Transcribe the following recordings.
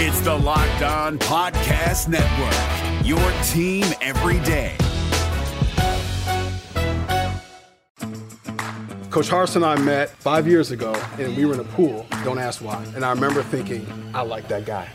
It's the Locked On Podcast Network, your team every day. Coach Harsin and I met five years ago, and we were in a pool. Don't ask why. And I remember thinking, I like that guy.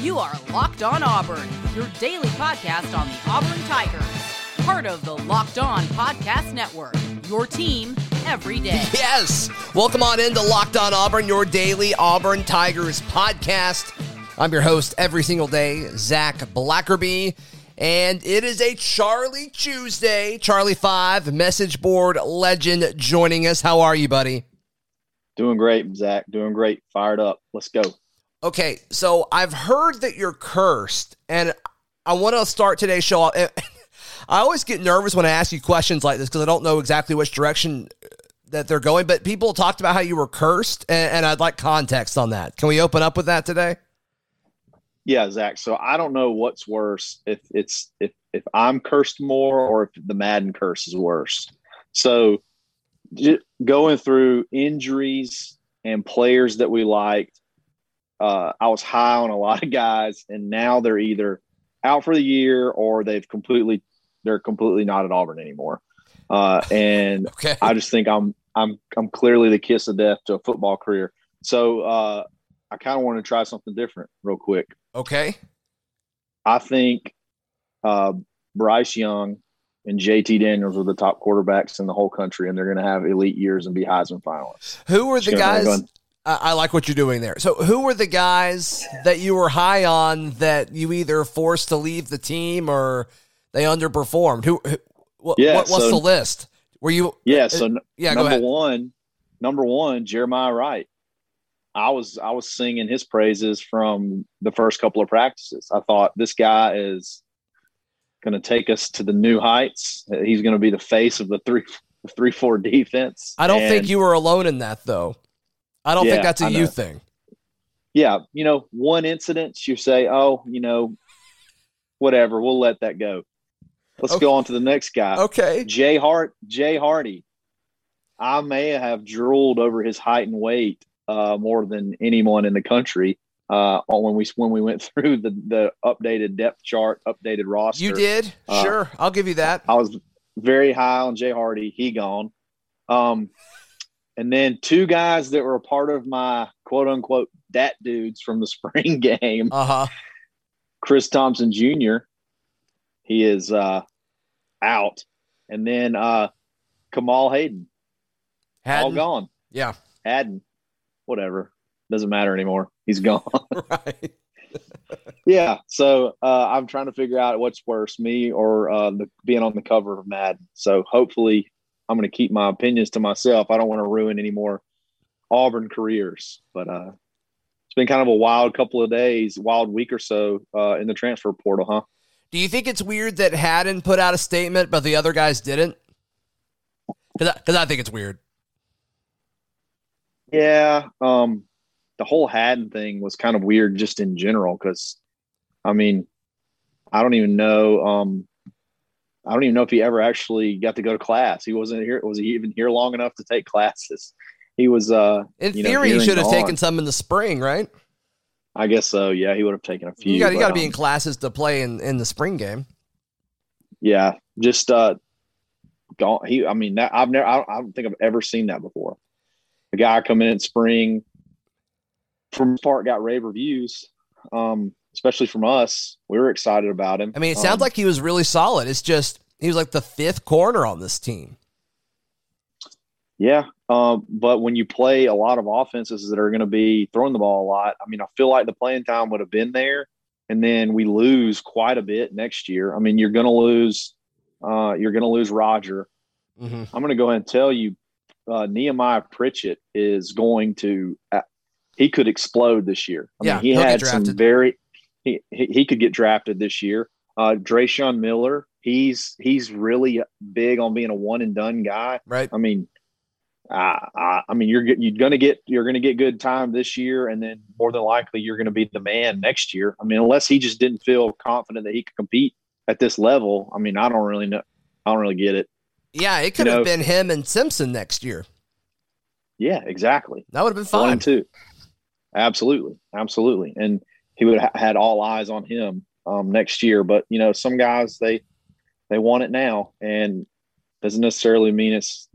You are Locked On Auburn, your daily podcast on the Auburn Tigers. Part of the Locked On Podcast Network, your team every day. Yes. Welcome on into Locked On Auburn, your daily Auburn Tigers podcast. I'm your host every single day, Zac Blackerby. And it is a Charlie Tuesday. Charlie 5, message board legend joining us. How are you, buddy? Doing great, Zac. Doing great. Fired up. Let's go. Okay, so I've heard that you're cursed, and I want to start today's show. I always get nervous when I ask you questions like this because I don't know exactly which direction that they're going. But people talked about how you were cursed, and, and I'd like context on that. Can we open up with that today? Yeah, Zac. So I don't know what's worse if it's if if I'm cursed more or if the Madden curse is worse. So going through injuries and players that we liked, uh, I was high on a lot of guys, and now they're either out for the year or they've completely they're completely not at Auburn anymore. Uh, and okay. I just think I'm I'm I'm clearly the kiss of death to a football career. So uh, I kind of want to try something different real quick. Okay. I think uh, Bryce Young and JT Daniels are the top quarterbacks in the whole country, and they're going to have elite years and be Heisman finalists. Who were the guys? I like what you're doing there. So, who were the guys that you were high on that you either forced to leave the team or they underperformed? Who? who what, yeah, what, what's so, the list? Were you? Yeah. So, uh, yeah. Number one, number one, Jeremiah Wright. I was I was singing his praises from the first couple of practices. I thought this guy is going to take us to the new heights. He's going to be the face of the three three four defense. I don't and, think you were alone in that though. I don't yeah, think that's a you thing. Yeah, you know, one incident you say, "Oh, you know, whatever, we'll let that go." Let's okay. go on to the next guy. Okay. Jay Hart, Jay Hardy. I may have drooled over his height and weight uh, more than anyone in the country uh, when we when we went through the the updated depth chart, updated roster. You did, uh, sure. I'll give you that. I was very high on Jay Hardy. He gone. Um, and then two guys that were a part of my quote unquote dat dudes from the spring game. Uh huh. Chris Thompson Jr. He is uh, out, and then uh, Kamal Hayden. All gone. Yeah. Hadden. Whatever. Doesn't matter anymore. He's gone. right. yeah. So uh, I'm trying to figure out what's worse, me or uh, the, being on the cover of Madden. So hopefully I'm going to keep my opinions to myself. I don't want to ruin any more Auburn careers, but uh, it's been kind of a wild couple of days, wild week or so uh, in the transfer portal, huh? Do you think it's weird that Hadden put out a statement, but the other guys didn't? Because I, I, think it's weird. Yeah, um, the whole Hadden thing was kind of weird just in general. Because, I mean, I don't even know. Um, I don't even know if he ever actually got to go to class. He wasn't here. Was he even here long enough to take classes? He was. Uh, in theory, know, he should have taken some in the spring, right? I guess so. Yeah, he would have taken a few. You got to be in um, classes to play in in the spring game. Yeah, just uh, gone. He. I mean, that, I've never. I don't, I don't think I've ever seen that before. A guy come in in spring. From part, got rave reviews. Um, especially from us. We were excited about him. I mean, it sounds um, like he was really solid. It's just he was like the fifth corner on this team. Yeah, um, but when you play a lot of offenses that are going to be throwing the ball a lot, I mean, I feel like the playing time would have been there, and then we lose quite a bit next year. I mean, you're going to lose, uh, you're going to lose Roger. Mm-hmm. I'm going to go ahead and tell you, uh, Nehemiah Pritchett is going to. Uh, he could explode this year. I yeah, mean, he had some very he, he, could get drafted this year. Uh, Dreshun Miller, he's he's really big on being a one and done guy. Right. I mean, I, I mean, you're you're gonna get you're gonna get good time this year, and then more than likely you're gonna be the man next year. I mean, unless he just didn't feel confident that he could compete at this level. I mean, I don't really know. I don't really get it. Yeah, it could you have know, been him and Simpson next year. Yeah, exactly. That would have been fine. too. absolutely, absolutely, and he would have had all eyes on him um, next year. But you know, some guys they they want it now, and doesn't necessarily mean it's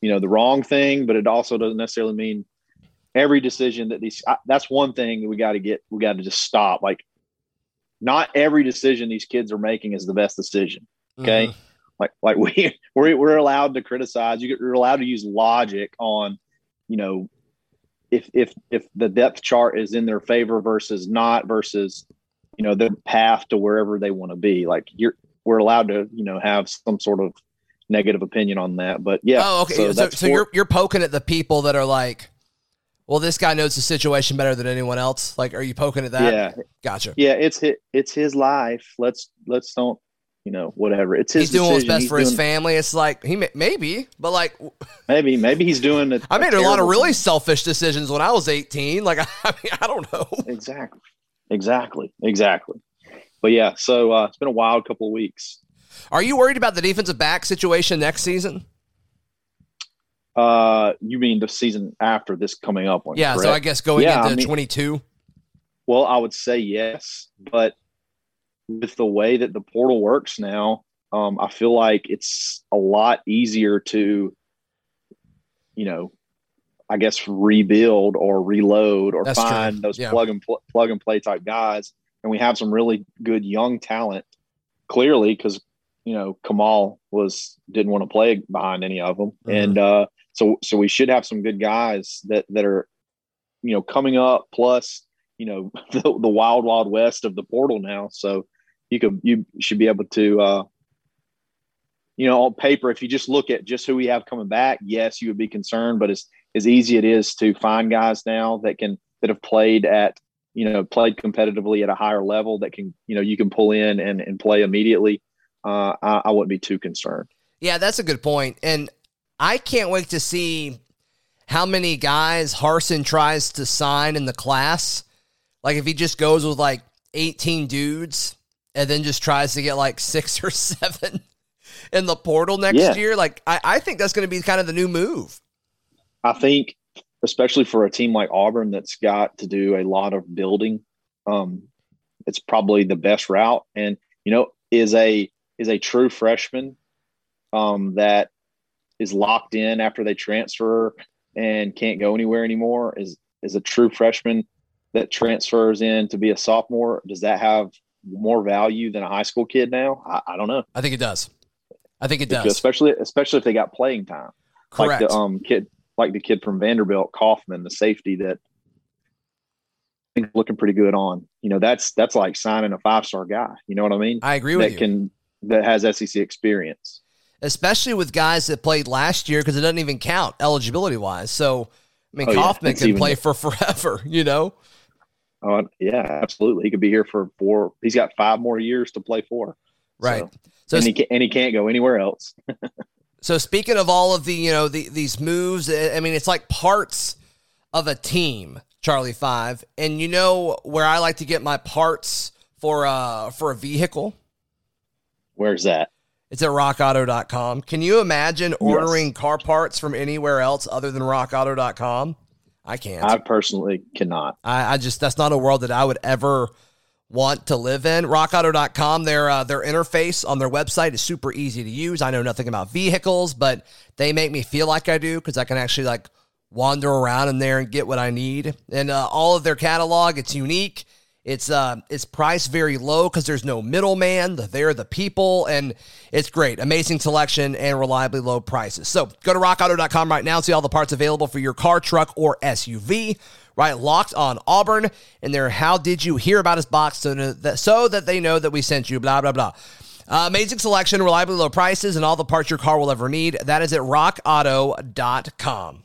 you know the wrong thing, but it also doesn't necessarily mean every decision that these. That's one thing that we got to get. We got to just stop. Like, not every decision these kids are making is the best decision. Okay. Mm-hmm. Like, like we we're, we're allowed to criticize. You're allowed to use logic on, you know, if if if the depth chart is in their favor versus not versus you know their path to wherever they want to be like you're we're allowed to you know have some sort of negative opinion on that but yeah oh okay so, so, so you're you're poking at the people that are like well this guy knows the situation better than anyone else like are you poking at that yeah gotcha yeah it's his, it's his life let's let's don't you know, whatever. It's his. He's doing decision. what's best he's for doing, his family. It's like he may, maybe, but like maybe, maybe he's doing it. I made a, a lot of really thing. selfish decisions when I was eighteen. Like I mean, I don't know. Exactly, exactly, exactly. But yeah, so uh, it's been a wild couple of weeks. Are you worried about the defensive back situation next season? Uh, you mean the season after this coming up one? Yeah, correct? so I guess going yeah, into I mean, twenty two. Well, I would say yes, but with the way that the portal works now, um, I feel like it's a lot easier to, you know, I guess rebuild or reload or That's find true. those yeah. plug and pl- plug and play type guys. And we have some really good young talent, clearly, because you know Kamal was didn't want to play behind any of them, mm-hmm. and uh, so so we should have some good guys that that are, you know, coming up. Plus, you know, the, the wild wild west of the portal now. So you could you should be able to uh, you know on paper if you just look at just who we have coming back yes you would be concerned but as as easy it is to find guys now that can that have played at you know played competitively at a higher level that can you know you can pull in and, and play immediately uh, I, I wouldn't be too concerned yeah that's a good point and i can't wait to see how many guys Harsin tries to sign in the class like if he just goes with like 18 dudes and then just tries to get like six or seven in the portal next yeah. year. Like, I, I think that's going to be kind of the new move. I think, especially for a team like Auburn that's got to do a lot of building, um, it's probably the best route. And you know, is a is a true freshman um, that is locked in after they transfer and can't go anywhere anymore. Is is a true freshman that transfers in to be a sophomore. Does that have more value than a high school kid now? I, I don't know. I think it does. I think it does, especially especially if they got playing time. Correct. Like the um kid, like the kid from Vanderbilt, Kaufman, the safety that I think looking pretty good on. You know, that's that's like signing a five star guy. You know what I mean? I agree with that you. Can that has SEC experience, especially with guys that played last year because it doesn't even count eligibility wise. So I mean, oh, Kaufman yeah. can play for forever. You know. Oh yeah, absolutely. He could be here for four. He's got five more years to play for. Right. So, so and, he can, and he can't go anywhere else. so speaking of all of the you know the, these moves, I mean it's like parts of a team. Charlie Five, and you know where I like to get my parts for uh for a vehicle. Where's that? It's at rockauto.com. Can you imagine ordering yes. car parts from anywhere else other than rockauto.com? I can't. I personally cannot. I, I, just that's not a world that I would ever want to live in. RockAuto.com, their uh, their interface on their website is super easy to use. I know nothing about vehicles, but they make me feel like I do because I can actually like wander around in there and get what I need. And uh, all of their catalog, it's unique. It's uh it's priced very low because there's no middleman. They're the people, and it's great. Amazing selection and reliably low prices. So go to rockauto.com right now, see all the parts available for your car, truck, or SUV. Right, locked on Auburn, and there. How did you hear about us box so that so that they know that we sent you? Blah blah blah. Uh, amazing selection, reliably low prices, and all the parts your car will ever need. That is at rockauto.com.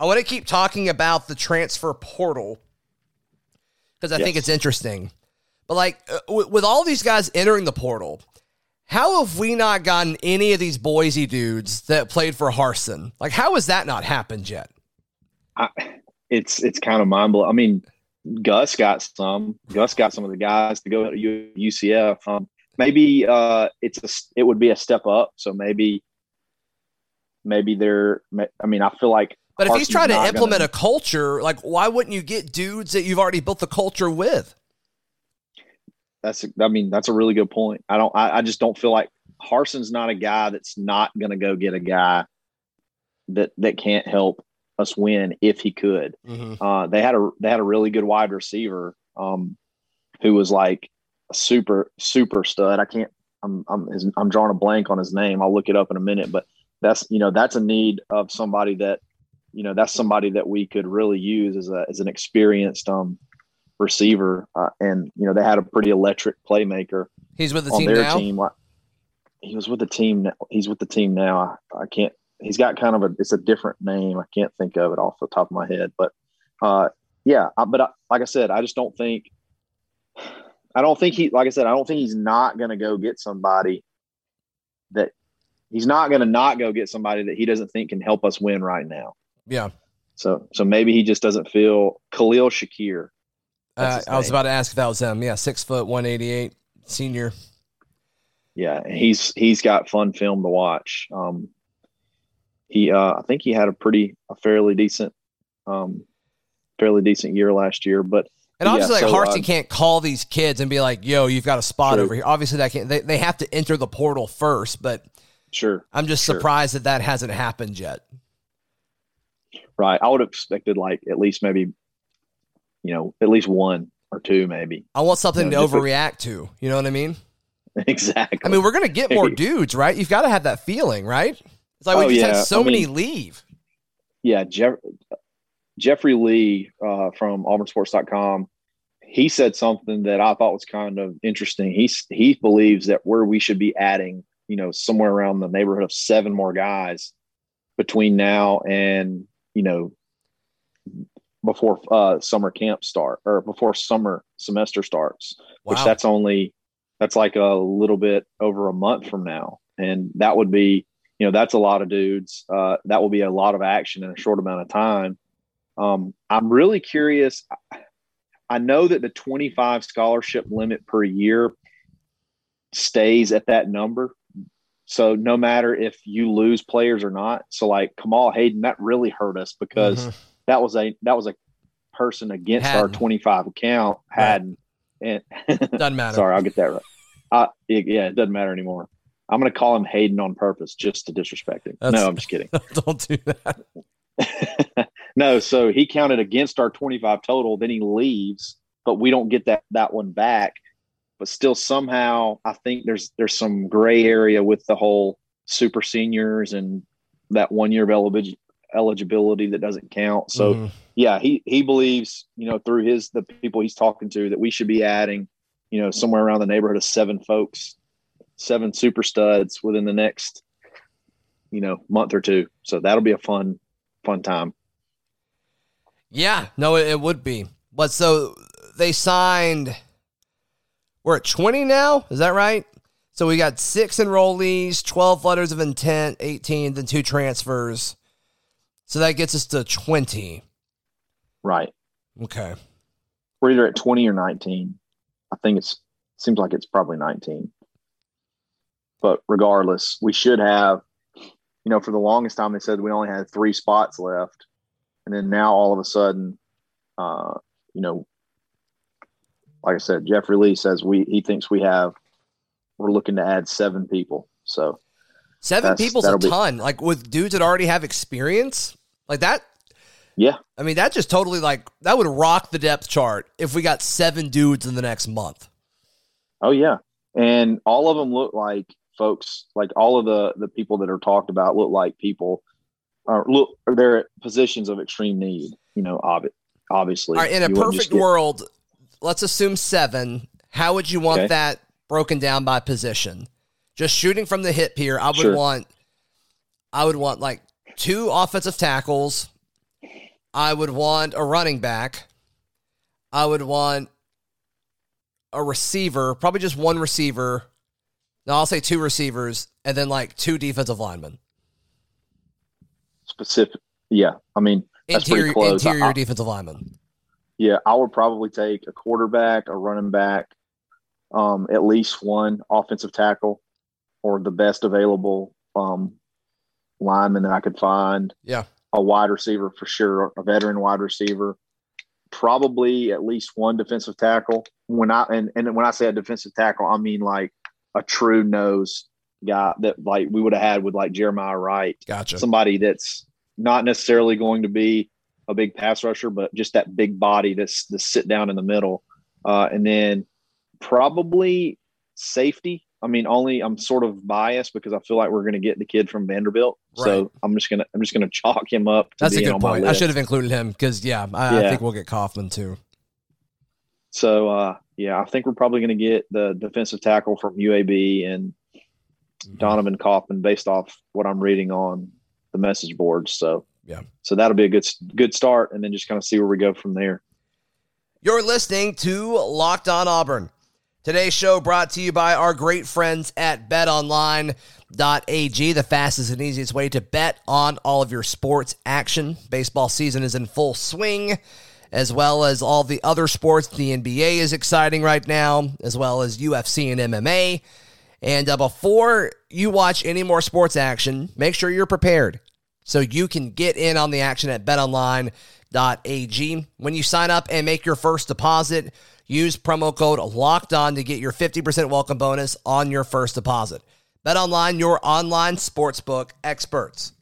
I want to keep talking about the transfer portal because I think it's interesting. But like uh, with, with all these guys entering the portal, how have we not gotten any of these Boise dudes that played for Harsin? Like, how has that not happened yet? I, it's it's kind of mind blowing. I mean, Gus got some. Gus got some of the guys to go to UCF. Um, maybe uh, it's a, it would be a step up. So maybe maybe they're. I mean, I feel like. But if he's trying to implement gonna- a culture, like why wouldn't you get dudes that you've already built the culture with? That's. I mean, that's a really good point. I don't. I, I just don't feel like Harsin's not a guy that's not going to go get a guy that that can't help us win if he could. Uh, they had a they had a really good wide receiver um, who was like a super super stud. I can't. I'm I'm his, I'm drawing a blank on his name. I'll look it up in a minute. But that's you know that's a need of somebody that you know that's somebody that we could really use as a as an experienced um receiver. Uh, and you know they had a pretty electric playmaker He's with the on team their now. team. He was with the team. now- He's with the team now. I, I can't. He's got kind of a. It's a different name. I can't think of it off the top of my head. But uh, yeah. I, but I, like I said, I just don't think. I don't think he. Like I said, I don't think he's not going to go get somebody that he's not going to not go get somebody that he doesn't think can help us win right now. Yeah. So so maybe he just doesn't feel Khalil Shakir. Uh, I was about to ask if that was him. Yeah, six foot, one eighty eight, senior. Yeah, and he's he's got fun film to watch. Um, he, uh, I think he had a pretty a fairly decent, um, fairly decent year last year. But And Yeah, obviously, like so, Hartsey uh, can't call these kids and be like, "Yo, you've got a spot True. over here." Obviously, that can't. They, they have to enter the portal first. But sure, I'm just Sure. surprised that that hasn't happened yet. Right. I would have expected like at least maybe, you know, at least one or two, maybe. I want something No, to just a- overreact to. You know what I mean? exactly. I mean, we're gonna get more dudes, right? You've got to have that feeling, right? It's like we Oh, just yeah. had so I many mean- leave. yeah, Jeff, Jeffrey Lee uh, from AuburnSports.com, he said something that I thought was kind of interesting. He he believes that where we should be adding, you know, somewhere around the neighborhood of seven more guys between now and you know before uh, summer camp start or before summer semester starts which that's only that's like a little bit over a month from now. And that would be you know that's a lot of dudes. Uh, that will be a lot of action in a short amount of time. Um, i'm really curious. I know that the 25 scholarship limit per year stays at that number so no matter if you lose players or not so like kamal hayden that really hurt us because Mhm. that was a that was a person against our 25 account Right. Hadden and doesn't matter. sorry i'll get that right uh, it- yeah it doesn't matter anymore i'm going to call him hayden on purpose just to disrespect him That's- no i'm just kidding Don't do that. no so he counted against our 25 total then he leaves but we don't get that that one back but still somehow i think there's there's some gray area with the whole super seniors and that one year of eligibility eligibility that doesn't count so Mhm. yeah, he he believes, you know, through his the people he's talking to that we should be adding, you know, somewhere around the neighborhood of seven folks, seven super studs within the next, you know, month or two. So that'll be a fun, fun time. Yeah, no, it, it would be. But so they signed. We're at 20 now. Is that right? So we got six enrollees, 12 letters of intent, 18, then two transfers. So that gets us to 20. Right. Okay. We're either at 20 or 19. I think it's seems like it's probably 19. But regardless, we should have, you know, for the longest time they said we only had three spots left. And then now all of a sudden, uh, you know, like I said, Jeffrey Lee says we he thinks we have we're looking to add seven people. So Seven people's a that'll be- ton. Like with dudes that already have experience. Like that. yeah, I mean, that just totally like that would rock the depth chart if we got seven dudes in the next month. Oh yeah, and all of them look like folks. Like all of the the people that are talked about look like people. Are look, they're at positions of extreme need. You know, obviously. All right, in a perfect get- world, let's assume seven. How would you want Okay. that broken down by position? Just shooting from the hip here, I would Sure. want I would want like two offensive tackles, I would want a running back. I would want a receiver, probably just one receiver. No, I'll say two receivers, and then like two defensive linemen. Specific, yeah. I mean, that's Interior, pretty close. interior I- defensive linemen. Yeah, I would probably take a quarterback, a running back, um, at least one offensive tackle, or the best available um, lineman that I could find. Yeah. a wide receiver for sure, a veteran wide receiver. Probably at least one defensive tackle. When I and, and when I say a defensive tackle, I mean like a true nose guy that like we would have had with like Jeremiah Wright Gotcha. somebody that's not necessarily going to be a big pass rusher, but just that big body that's the sit down in the middle. Uh, and then probably safety. I mean, only I'm sort of biased because I feel like we're going to get the kid from Vanderbilt, Right. so I'm just gonna I'm just gonna chalk him up. To That's a good point. I should have included him because yeah, I, I think we'll get Kaufman too. So uh, yeah, I think we're probably going to get the defensive tackle from UAB and Mm-hmm. Donovan Kaufman based off what I'm reading on the message boards. So Yeah. so that'll be a good good start, and then just kind of see where we go from there. You're listening to Locked On Auburn. Today's show brought to you by our great friends at betonline.ag, the fastest and easiest way to bet on all of your sports action. Baseball season is in full swing, as well as all the other sports. The NBA is exciting right now, as well as UFC and MMA. And uh, before you watch any more sports action, make sure you're prepared so you can get in on the action at betonline.ag. When you sign up and make your first deposit, use promo code locked on to get your 50% welcome bonus on your first deposit. BetOnline, your online sportsbook experts.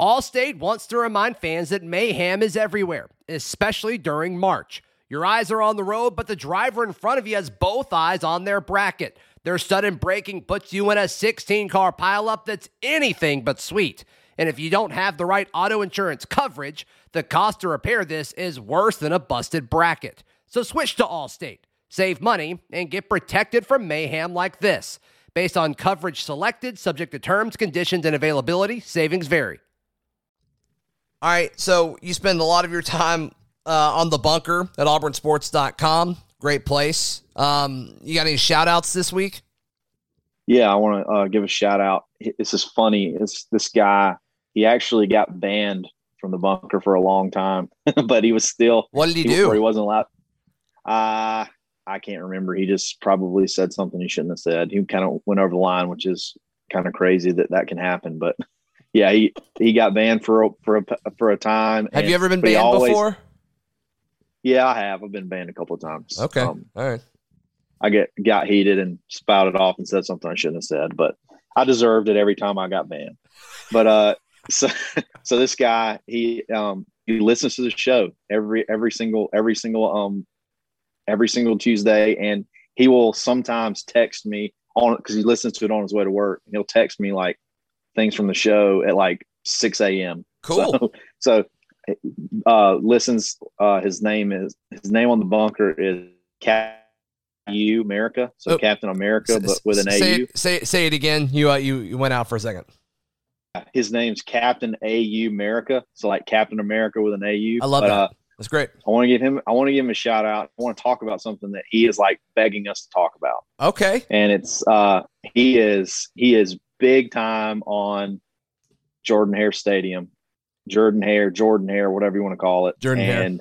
Allstate wants to remind fans that mayhem is everywhere, especially during March. Your eyes are on the road, but the driver in front of you has both eyes on their bracket. Their sudden braking puts you in a 16 car pileup that's anything but sweet. And if you don't have the right auto insurance coverage, the cost to repair this is worse than a busted bracket. So switch to Allstate, save money, and get protected from mayhem like this. Based on coverage selected, subject to terms, conditions, and availability, savings vary. All right, so you spend a lot of your time uh, on the bunker at auburnsports.com. Great place. Um, you got any shout outs this week? Yeah, I want to uh, give a shout out. This is funny. It's this guy. He actually got banned from the bunker for a long time, but he was still. What did he He, do? or he wasn't allowed. Uh, I can't remember. He just probably said something he shouldn't have said. He kind of went over the line, which is kind of crazy that that can happen. But yeah, he he got banned for a, for a for a time. Have and- you ever been banned always- before? Yeah, I have. I've been banned a couple of times. Okay. Um, All right. I get got heated and spouted off and said something I shouldn't have said, but I deserved it every time I got banned. But uh, so so this guy he um he listens to the show every every single every single um every single Tuesday, and he will sometimes text me on because he listens to it on his way to work. and He'll text me like things from the show at like six a.m. Cool. So, so uh, listens. Uh, his name is his name on the bunker is Cap U America. So Oh. Captain America, but with an say AU. It, say say it again. You uh, you you went out for a second. His name's Captain AU America. So like Captain America with an AU. I love But, that. Uh, That's great. I want to give him. I want to give him a shout out. I want to talk about something that he is like begging us to talk about. Okay. and it's uh he is he is big time on Jordan Hare Stadium, Jordan Hare, Jordan Hare, whatever you want to call it, Jordan Hare. and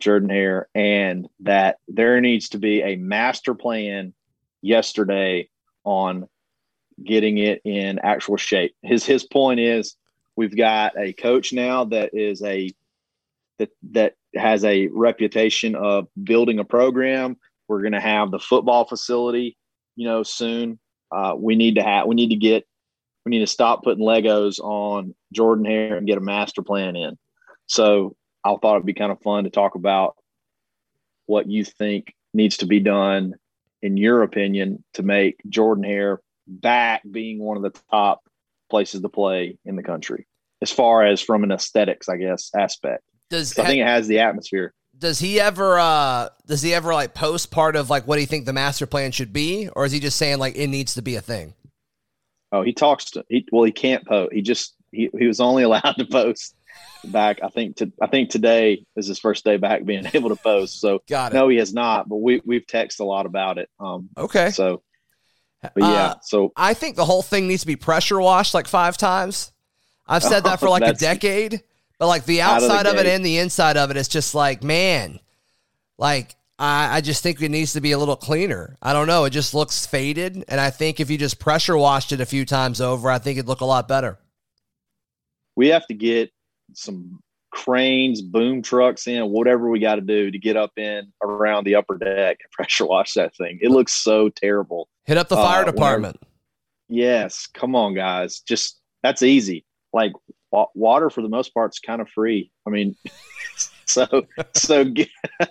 Jordan Hare, and that there needs to be a master plan yesterday on getting it in actual shape. His his point is we've got a coach now that is a that that has a reputation of building a program. We're going to have the football facility, you know, soon. Uh, we need to have we need to get we need to stop putting Legos on Jordan Hare and get a master plan in. So I thought it'd be kind of fun to talk about what you think needs to be done, in your opinion, to make Jordan Hare back being one of the top places to play in the country, as far as from an aesthetics, I guess, aspect. Does So I think it has the atmosphere. does he ever uh does he ever like post part of like what do you think the master plan should be, or is he just saying like it needs to be a thing? Oh, he talks to he well, he can't post. He just he, he was only allowed to post back. I think to, I think today is his first day back being able to post. So Got it. no, he has not. But we we've texted a lot about it. Um, Okay. so but yeah, Uh, so I think the whole thing needs to be pressure washed like five times. I've said that for like a decade, but like the Out of the outside of, it and the inside of it, it is just like, man, like I, I just think it needs to be a little cleaner. I don't know. It just looks faded. And I think if you just pressure washed it a few times over, I think it'd look a lot better. we have to get some cranes, boom trucks in, whatever we got to do to get up in around the upper deck and pressure wash that thing. It looks so terrible. Hit up the Uh, fire whenever- department. Yes, come on, guys. Just that's easy. Like wa- water for the most part is kind of free. I mean, so so get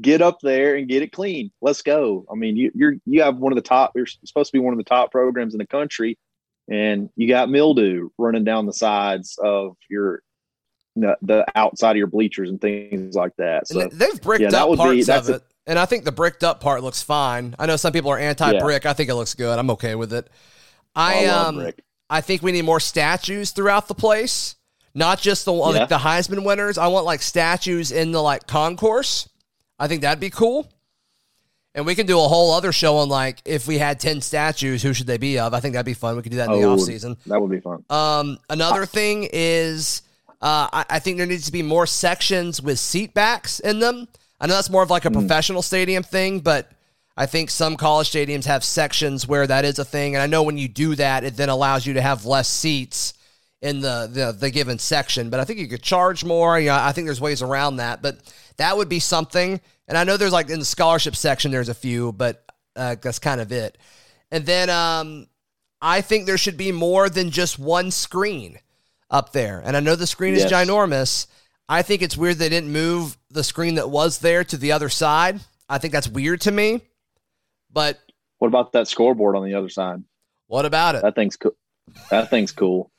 get up there and get it clean. Let's go. I mean, you you're you have one of the top. You're supposed to be one of the top programs in the country, and you got mildew running down the sides of your the, the outside of your bleachers and things like that. So And they've bricked yeah, up be- parts that's of a- it. and I think the bricked up part looks fine. I know some people are anti brick. I think it looks good. I'm okay with it. I, I um brick. I think we need more statues throughout the place. Not just the Yeah. like the Heisman winners. I want like statues in the like concourse. I think that'd be cool. And we can do a whole other show on like if we had 10 statues, who should they be of? I think that'd be fun. We could do that in the Oh, off season. that would be fun. Um, another thing is, uh, I, I think there needs to be more sections with seat backs in them. I know that's more of like a professional stadium thing, but I think some college stadiums have sections where that is a thing. And I know when you do that, it then allows you to have less seats in the the, the given section. But I think you could charge more. Yeah, I think there's ways around that. But that would be something. And I know there's like in the scholarship section, there's a few, but uh, that's kind of it. And then um, I think there should be more than just one screen up there. And I know the screen is ginormous. I think it's weird they didn't move the screen that was there to the other side. I think that's weird to me. But What about that scoreboard on the other side? what about it? That thing's cool. That thing's cool.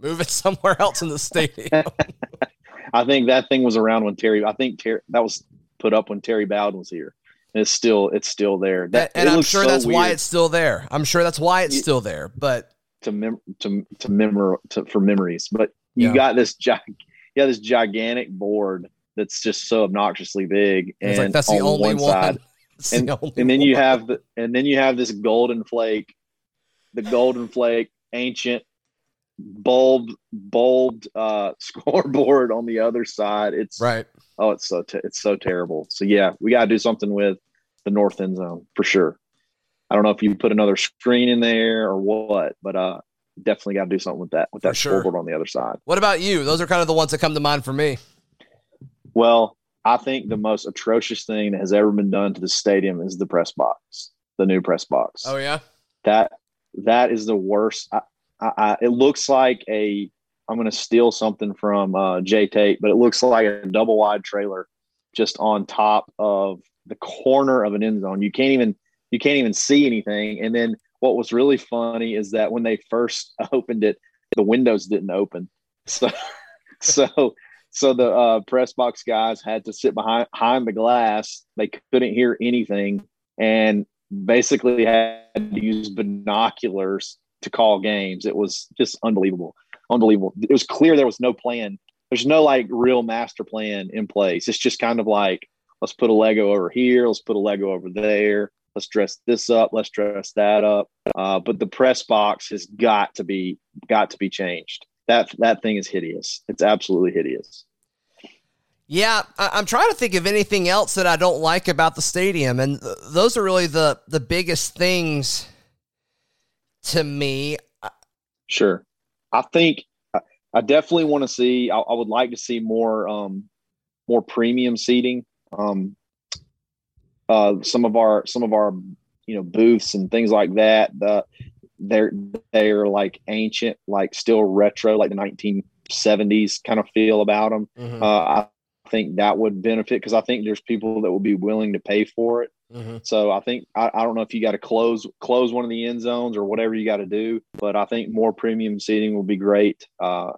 Move it somewhere else in the stadium. I think that thing was around when Terry. I think Terry that was put up when Terry Bowden was here. And it's still it's still there. That, and I'm sure so that's why it's still there. I'm sure that's why it's still there. But to mem- to to memor to, for memories. But you Yeah. got this gi- yeah this gigantic board that's just so obnoxiously big, and it's like that's the only one one. side, and, the and then you one. have the and then you have this golden flake, the golden flake ancient bulb bulb uh scoreboard on the other side. It's right. Oh, it's so te- it's so terrible. So yeah, we got to do something with the north end zone for sure. I don't know if you put another screen in there or what, but uh, definitely got to do something with that with that sure. scoreboard on the other side. What about you? Those are kind of the ones that come to mind for me. Well, I think the most atrocious thing that has ever been done to the stadium is the press box, the new press box. Oh yeah. That that is the worst. I, I, I, it looks like a. I'm going to steal something from uh, Jay Tate, but it looks like a double wide trailer just on top of the corner of an end zone. You can't even you can't even see anything. And then what was really funny is that when they first opened it, the windows didn't open. So so so the uh, press box guys had to sit behind behind the glass. They couldn't hear anything, and basically had to use binoculars to call games. It was just unbelievable, unbelievable. It was clear there was no plan. There's no like real master plan in place. It's just kind of like let's put a Lego over here, let's put a Lego over there, let's dress this up, let's dress that up. Uh, but the press box has got to be got to be changed. That that thing is hideous. It's absolutely hideous. Yeah, I'm trying to think of anything else that I don't like about the stadium, and th- those are really the the biggest things to me. Sure. I think I, I definitely want to see. I, I would like to see more um, more premium seating. Um, uh, some of our some of our you know booths and things like that. The they're they're like ancient, like still retro, like the 1970s kind of feel about them. Mhm, Uh, I think that would benefit because I think there's people that will be willing to pay for it. mhm. So I think I, I don't know if you got to close close one of the end zones or whatever you got to do, but I think more premium seating will be great uh,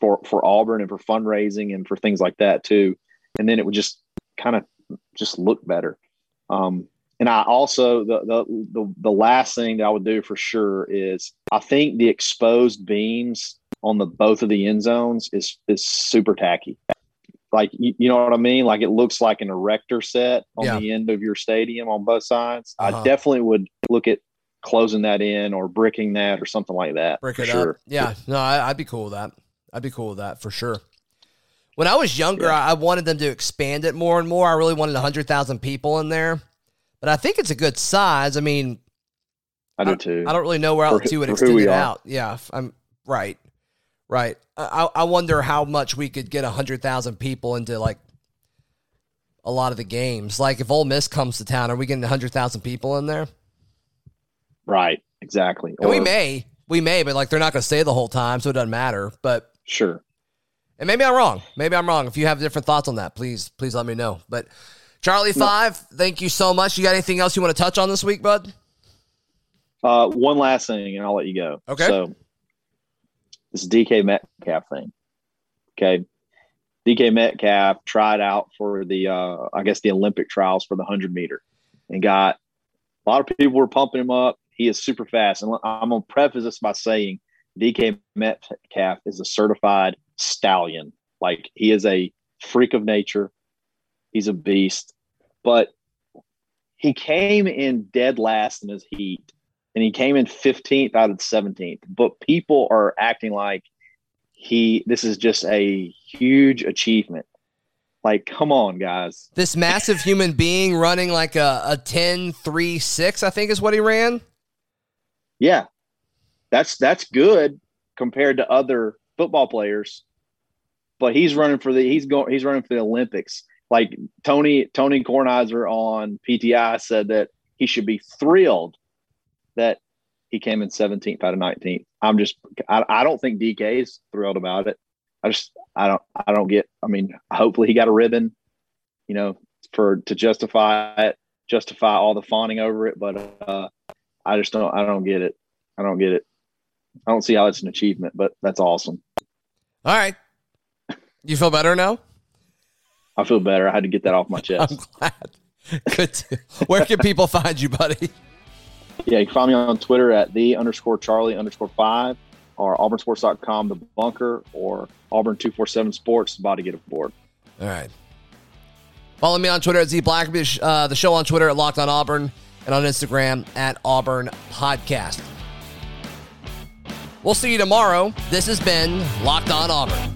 for for Auburn and for fundraising and for things like that too. And then it would just kind of just look better. Um, and I also the, the the the last thing that I would do for sure is I think the exposed beams on the both of the end zones is is super tacky. Like you, you know what I mean? Like it looks like an erector set on Yeah. the end of your stadium on both sides. Uh-huh. I definitely would look at closing that in or bricking that or something like that. For it sure. up. Yeah, no, I, I'd be cool with that. I'd be cool with that for sure. When I was younger, I, I wanted them to expand it more and more. I really wanted hundred thousand people in there, but I think it's a good size. I mean, I do too. I don't really know where else you would extend it are. out. Yeah, I'm right, right. I, I wonder how much we could get hundred thousand people into like a lot of the games. Like if Ole Miss comes to town, are we getting hundred thousand people in there? right. Exactly. And we may, we may, but like they're not going to stay the whole time, so it doesn't matter. But Sure. And maybe I'm wrong. Maybe I'm wrong. If you have different thoughts on that, please, please let me know. But Charlie Five, thank you so much. You got anything else you want to touch on this week, bud? Uh, one last thing, and I'll let you go. Okay. So this DK Metcalf thing. Okay. DK Metcalf tried out for the, uh, I guess, the Olympic trials for the 100 meter and got a lot of people were pumping him up. He is super fast. And I'm going to preface this by saying DK Metcalf is a certified stallion. Like he is a freak of nature. He's a beast. But he came in dead last in his heat and he came in 15th out of 17th. But people are acting like he this is just a huge achievement. Like, come on, guys. This massive human being running like a, a 10 3 6, I think is what he ran. Yeah. That's that's good compared to other football players. But he's running for the he's going he's running for the Olympics. Like Tony Tony Kornheiser on PTI said that he should be thrilled that he came in 17th out of 19th. I'm just I, I don't think DK is thrilled about it. I just I don't I don't get I mean hopefully he got a ribbon, you know, for to justify it, justify all the fawning over it, but uh I just don't I don't get it. I don't get it. I don't see how it's an achievement, but that's awesome. All right. You feel better now? I feel better. I had to get that off my chest. I'm glad. Good. To, where can people find you, buddy? yeah, you can find me on Twitter at the underscore Charlie underscore five or auburnsports.com, the bunker, or Auburn 247 Sports, about to get aboard. All right. Follow me on Twitter at Z Blackerby, uh, the show on Twitter at Locked on Auburn, and on Instagram at Auburn Podcast. We'll see you tomorrow. This has been Locked on Auburn.